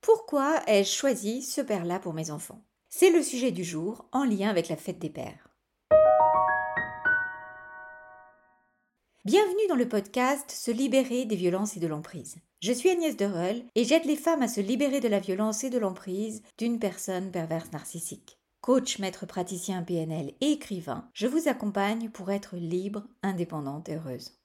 Pourquoi ai-je choisi ce père-là pour mes enfants? C'est le sujet du jour en lien avec la fête des pères. Bienvenue dans le podcast Se libérer des violences et de l'emprise. Je suis Agnès Derel et j'aide les femmes à se libérer de la violence et de l'emprise d'une personne perverse narcissique. Coach, maître praticien PNL et écrivain, je vous accompagne pour être libre, indépendante et heureuse.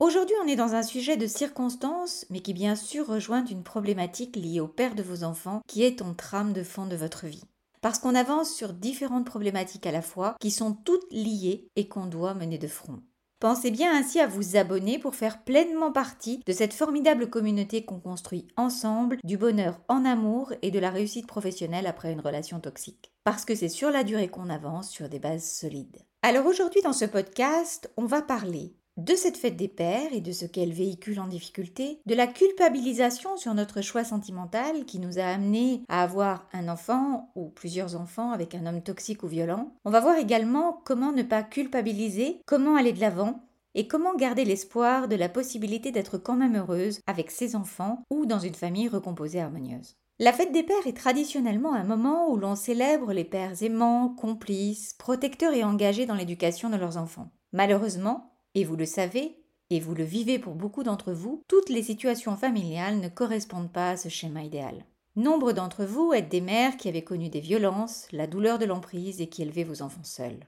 Aujourd'hui, on est dans un sujet de circonstance, mais qui bien sûr rejoint une problématique liée au père de vos enfants, qui est ton trame de fond de votre vie. Parce qu'on avance sur différentes problématiques à la fois, qui sont toutes liées et qu'on doit mener de front. Pensez bien ainsi à vous abonner pour faire pleinement partie de cette formidable communauté qu'on construit ensemble, du bonheur en amour et de la réussite professionnelle après une relation toxique. Parce que c'est sur la durée qu'on avance sur des bases solides. Alors aujourd'hui dans ce podcast, on va parler de cette fête des pères et de ce qu'elle véhicule en difficulté, de la culpabilisation sur notre choix sentimental qui nous a amené à avoir un enfant ou plusieurs enfants avec un homme toxique ou violent. On va voir également comment ne pas culpabiliser, comment aller de l'avant et comment garder l'espoir de la possibilité d'être quand même heureuse avec ses enfants ou dans une famille recomposée harmonieuse. La fête des pères est traditionnellement un moment où l'on célèbre les pères aimants, complices, protecteurs et engagés dans l'éducation de leurs enfants. Malheureusement, et vous le savez, et vous le vivez pour beaucoup d'entre vous, toutes les situations familiales ne correspondent pas à ce schéma idéal. Nombre d'entre vous êtes des mères qui avaient connu des violences, la douleur de l'emprise et qui élevaient vos enfants seuls.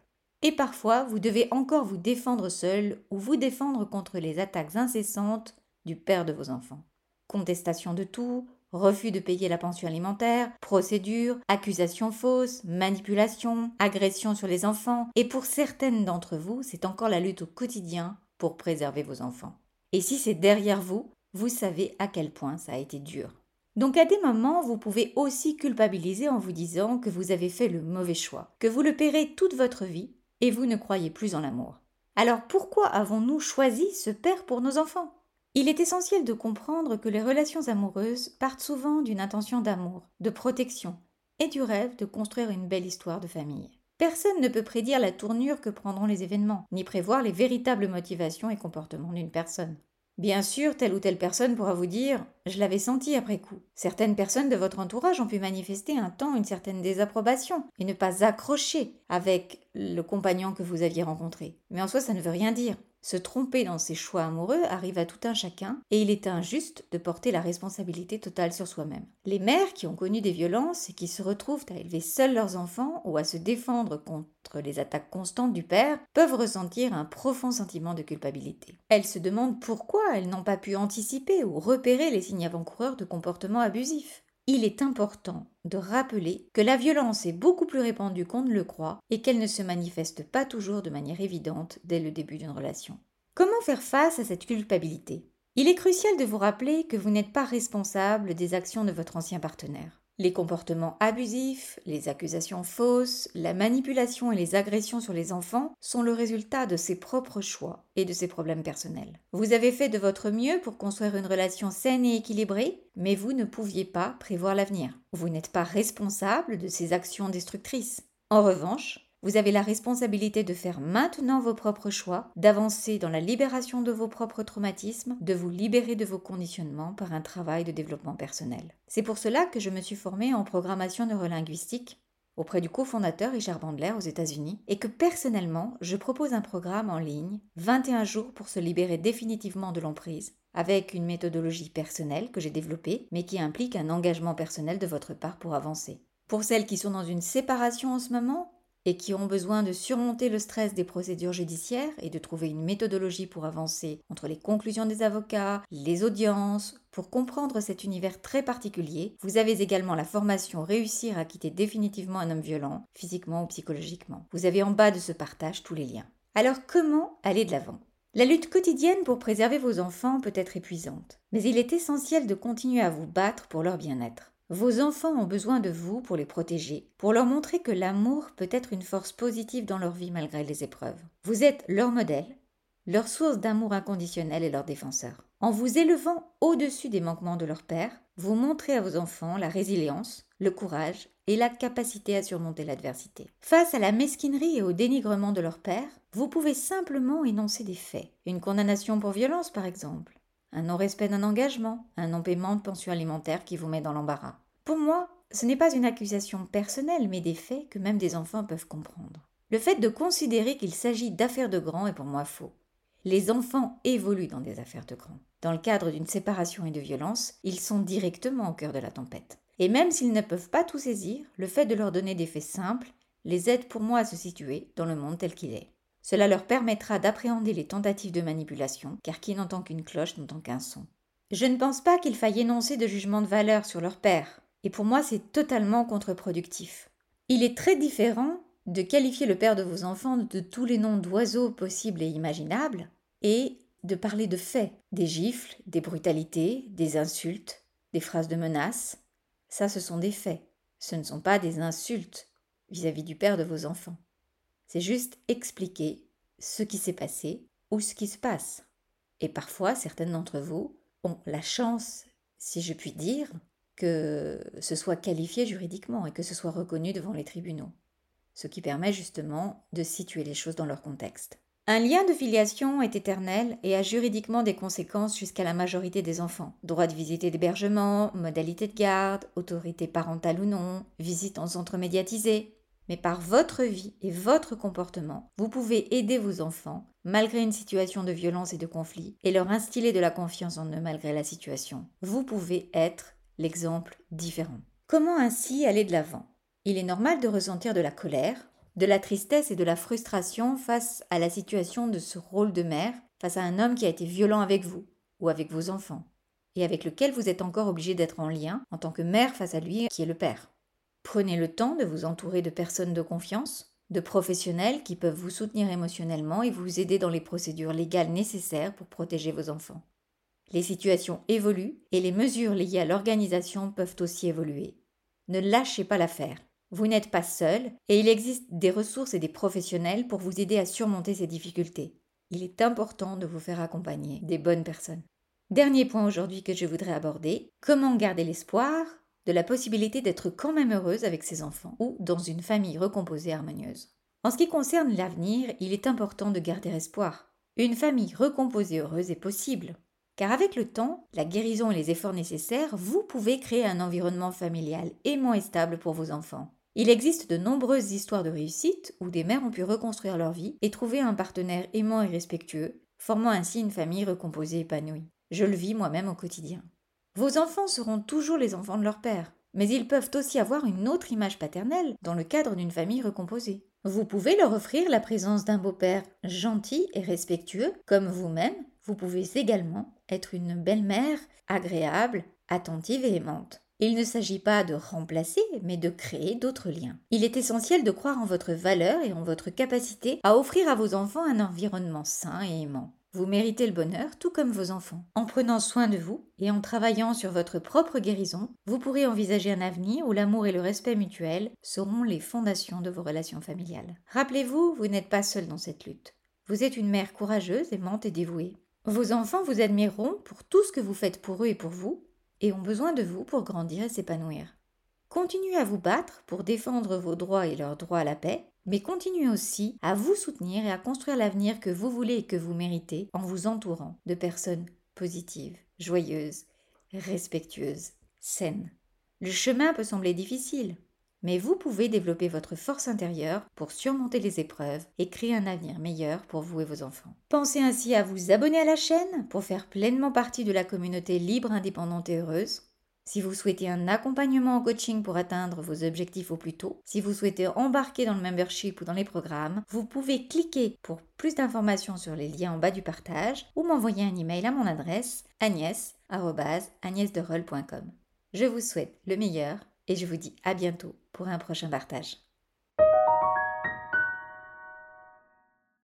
Et parfois, vous devez encore vous défendre seul ou vous défendre contre les attaques incessantes du père de vos enfants. Contestation de tout, refus de payer la pension alimentaire, procédures, accusations fausses, manipulations, agressions sur les enfants, et pour certaines d'entre vous, c'est encore la lutte au quotidien pour préserver vos enfants. Et si c'est derrière vous, vous savez à quel point ça a été dur. Donc à des moments, vous pouvez aussi culpabiliser en vous disant que vous avez fait le mauvais choix, que vous le paierez toute votre vie, et vous ne croyez plus en l'amour. Alors pourquoi avons-nous choisi ce père pour nos enfants? Il est essentiel de comprendre que les relations amoureuses partent souvent d'une intention d'amour, de protection et du rêve de construire une belle histoire de famille. Personne ne peut prédire la tournure que prendront les événements, ni prévoir les véritables motivations et comportements d'une personne. Bien sûr, telle ou telle personne pourra vous dire Je l'avais senti après coup. Certaines personnes de votre entourage ont pu manifester un temps une certaine désapprobation et ne pas accrocher avec le compagnon que vous aviez rencontré. Mais en soi, ça ne veut rien dire. Se tromper dans ses choix amoureux arrive à tout un chacun et il est injuste de porter la responsabilité totale sur soi-même. Les mères qui ont connu des violences et qui se retrouvent à élever seuls leurs enfants ou à se défendre contre les attaques constantes du père peuvent ressentir un profond sentiment de culpabilité. Elles se demandent pourquoi elles n'ont pas pu anticiper ou repérer les signes avant-coureurs de comportements abusifs il est important de rappeler que la violence est beaucoup plus répandue qu'on ne le croit et qu'elle ne se manifeste pas toujours de manière évidente dès le début d'une relation. Comment faire face à cette culpabilité? Il est crucial de vous rappeler que vous n'êtes pas responsable des actions de votre ancien partenaire. Les comportements abusifs, les accusations fausses, la manipulation et les agressions sur les enfants sont le résultat de ses propres choix et de ses problèmes personnels. Vous avez fait de votre mieux pour construire une relation saine et équilibrée, mais vous ne pouviez pas prévoir l'avenir. Vous n'êtes pas responsable de ces actions destructrices. En revanche, vous avez la responsabilité de faire maintenant vos propres choix, d'avancer dans la libération de vos propres traumatismes, de vous libérer de vos conditionnements par un travail de développement personnel. C'est pour cela que je me suis formée en programmation neurolinguistique auprès du cofondateur Richard Bandler aux États-Unis et que personnellement, je propose un programme en ligne 21 jours pour se libérer définitivement de l'emprise avec une méthodologie personnelle que j'ai développée mais qui implique un engagement personnel de votre part pour avancer. Pour celles qui sont dans une séparation en ce moment, et qui ont besoin de surmonter le stress des procédures judiciaires et de trouver une méthodologie pour avancer entre les conclusions des avocats, les audiences, pour comprendre cet univers très particulier, vous avez également la formation Réussir à quitter définitivement un homme violent, physiquement ou psychologiquement. Vous avez en bas de ce partage tous les liens. Alors comment aller de l'avant? La lutte quotidienne pour préserver vos enfants peut être épuisante, mais il est essentiel de continuer à vous battre pour leur bien-être. Vos enfants ont besoin de vous pour les protéger, pour leur montrer que l'amour peut être une force positive dans leur vie malgré les épreuves. Vous êtes leur modèle, leur source d'amour inconditionnel et leur défenseur. En vous élevant au-dessus des manquements de leur père, vous montrez à vos enfants la résilience, le courage et la capacité à surmonter l'adversité. Face à la mesquinerie et au dénigrement de leur père, vous pouvez simplement énoncer des faits. Une condamnation pour violence, par exemple un non-respect d'un engagement, un non-paiement de pension alimentaire qui vous met dans l'embarras. Pour moi, ce n'est pas une accusation personnelle, mais des faits que même des enfants peuvent comprendre. Le fait de considérer qu'il s'agit d'affaires de grands est pour moi faux. Les enfants évoluent dans des affaires de grands. Dans le cadre d'une séparation et de violence, ils sont directement au cœur de la tempête. Et même s'ils ne peuvent pas tout saisir, le fait de leur donner des faits simples les aide pour moi à se situer dans le monde tel qu'il est. Cela leur permettra d'appréhender les tentatives de manipulation, car qui n'entend qu'une cloche n'entend qu'un son. Je ne pense pas qu'il faille énoncer de jugement de valeur sur leur père, et pour moi c'est totalement contre-productif. Il est très différent de qualifier le père de vos enfants de tous les noms d'oiseaux possibles et imaginables, et de parler de faits, des gifles, des brutalités, des insultes, des phrases de menaces. Ça, ce sont des faits. Ce ne sont pas des insultes vis-à-vis -vis du père de vos enfants. C'est juste expliquer ce qui s'est passé ou ce qui se passe. Et parfois, certaines d'entre vous ont la chance, si je puis dire, que ce soit qualifié juridiquement et que ce soit reconnu devant les tribunaux, ce qui permet justement de situer les choses dans leur contexte. Un lien de filiation est éternel et a juridiquement des conséquences jusqu'à la majorité des enfants. Droit de visite et d'hébergement, modalité de garde, autorité parentale ou non, visite en centre médiatisé mais par votre vie et votre comportement, vous pouvez aider vos enfants, malgré une situation de violence et de conflit, et leur instiller de la confiance en eux malgré la situation. Vous pouvez être l'exemple différent. Comment ainsi aller de l'avant? Il est normal de ressentir de la colère, de la tristesse et de la frustration face à la situation de ce rôle de mère, face à un homme qui a été violent avec vous ou avec vos enfants, et avec lequel vous êtes encore obligé d'être en lien en tant que mère face à lui qui est le père. Prenez le temps de vous entourer de personnes de confiance, de professionnels qui peuvent vous soutenir émotionnellement et vous aider dans les procédures légales nécessaires pour protéger vos enfants. Les situations évoluent et les mesures liées à l'organisation peuvent aussi évoluer. Ne lâchez pas l'affaire. Vous n'êtes pas seul et il existe des ressources et des professionnels pour vous aider à surmonter ces difficultés. Il est important de vous faire accompagner des bonnes personnes. Dernier point aujourd'hui que je voudrais aborder, comment garder l'espoir de la possibilité d'être quand même heureuse avec ses enfants ou dans une famille recomposée harmonieuse. En ce qui concerne l'avenir, il est important de garder espoir. Une famille recomposée heureuse est possible. Car avec le temps, la guérison et les efforts nécessaires, vous pouvez créer un environnement familial aimant et stable pour vos enfants. Il existe de nombreuses histoires de réussite où des mères ont pu reconstruire leur vie et trouver un partenaire aimant et respectueux, formant ainsi une famille recomposée épanouie. Je le vis moi-même au quotidien. Vos enfants seront toujours les enfants de leur père, mais ils peuvent aussi avoir une autre image paternelle dans le cadre d'une famille recomposée. Vous pouvez leur offrir la présence d'un beau-père gentil et respectueux, comme vous-même. Vous pouvez également être une belle-mère agréable, attentive et aimante. Il ne s'agit pas de remplacer, mais de créer d'autres liens. Il est essentiel de croire en votre valeur et en votre capacité à offrir à vos enfants un environnement sain et aimant. Vous méritez le bonheur tout comme vos enfants. En prenant soin de vous et en travaillant sur votre propre guérison, vous pourrez envisager un avenir où l'amour et le respect mutuel seront les fondations de vos relations familiales. Rappelez-vous, vous, n'êtes pas seul dans cette lutte. Vous êtes une mère courageuse, aimante et dévouée. Vos enfants vous admireront pour tout ce que vous faites pour eux et pour vous, et ont besoin de vous pour grandir et s'épanouir. Continuez à vous battre pour défendre vos droits et leurs droits à la paix, mais continuez aussi à vous soutenir et à construire l'avenir que vous voulez et que vous méritez en vous entourant de personnes positives, joyeuses, respectueuses, saines. Le chemin peut sembler difficile, mais vous pouvez développer votre force intérieure pour surmonter les épreuves et créer un avenir meilleur pour vous et vos enfants. Pensez ainsi à vous abonner à la chaîne pour faire pleinement partie de la communauté libre, indépendante et heureuse. Si vous souhaitez un accompagnement en coaching pour atteindre vos objectifs au plus tôt, si vous souhaitez embarquer dans le membership ou dans les programmes, vous pouvez cliquer pour plus d'informations sur les liens en bas du partage ou m'envoyer un email à mon adresse agnès.agnesderol.com. Je vous souhaite le meilleur et je vous dis à bientôt pour un prochain partage.